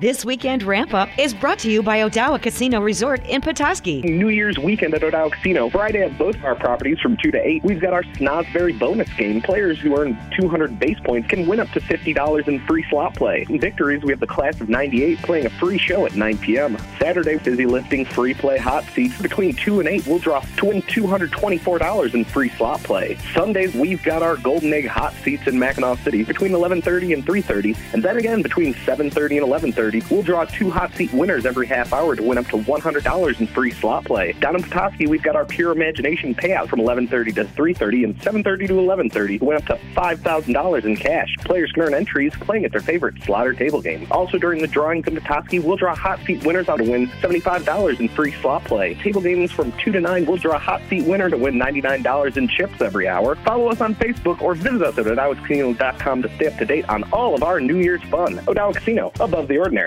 This weekend ramp up is brought to you by Odawa Casino Resort in Petoskey. New Year's weekend at Odawa Casino. Friday at both of our properties from 2 to 8. We've got our Snozzberry bonus game. Players who earn 200 base points can win up to $50 in free slot play. In victories, we have the class of 98 playing a free show at 9 p.m. Saturday, Fizzy Lifting free play hot seats. Between 2 and 8, we'll draw to win $224 in free slot play. Sundays, we've got our Golden Egg hot seats in Mackinaw City between 11.30 and 3.30. And then again, between 7.30 and 11.30, we'll draw two hot seat winners every half hour to win up to $100 in free slot play. Down in Petoskey, we've got our Pure Imagination payout from 11:30 to 3:30 and 7:30 to 11:30 to win up to $5,000 in cash. Players can earn entries playing at their favorite slot or table game. Also, during the drawings in Petoskey, we'll draw hot seat winners out to win $75 in free slot play. Table games from 2 to 9, we'll draw a hot seat winner to win $99 in chips every hour. Follow us on Facebook or visit us at OdawaCasino.com to stay up to date on all of our New Year's fun. Odawa Casino, above the ordinary.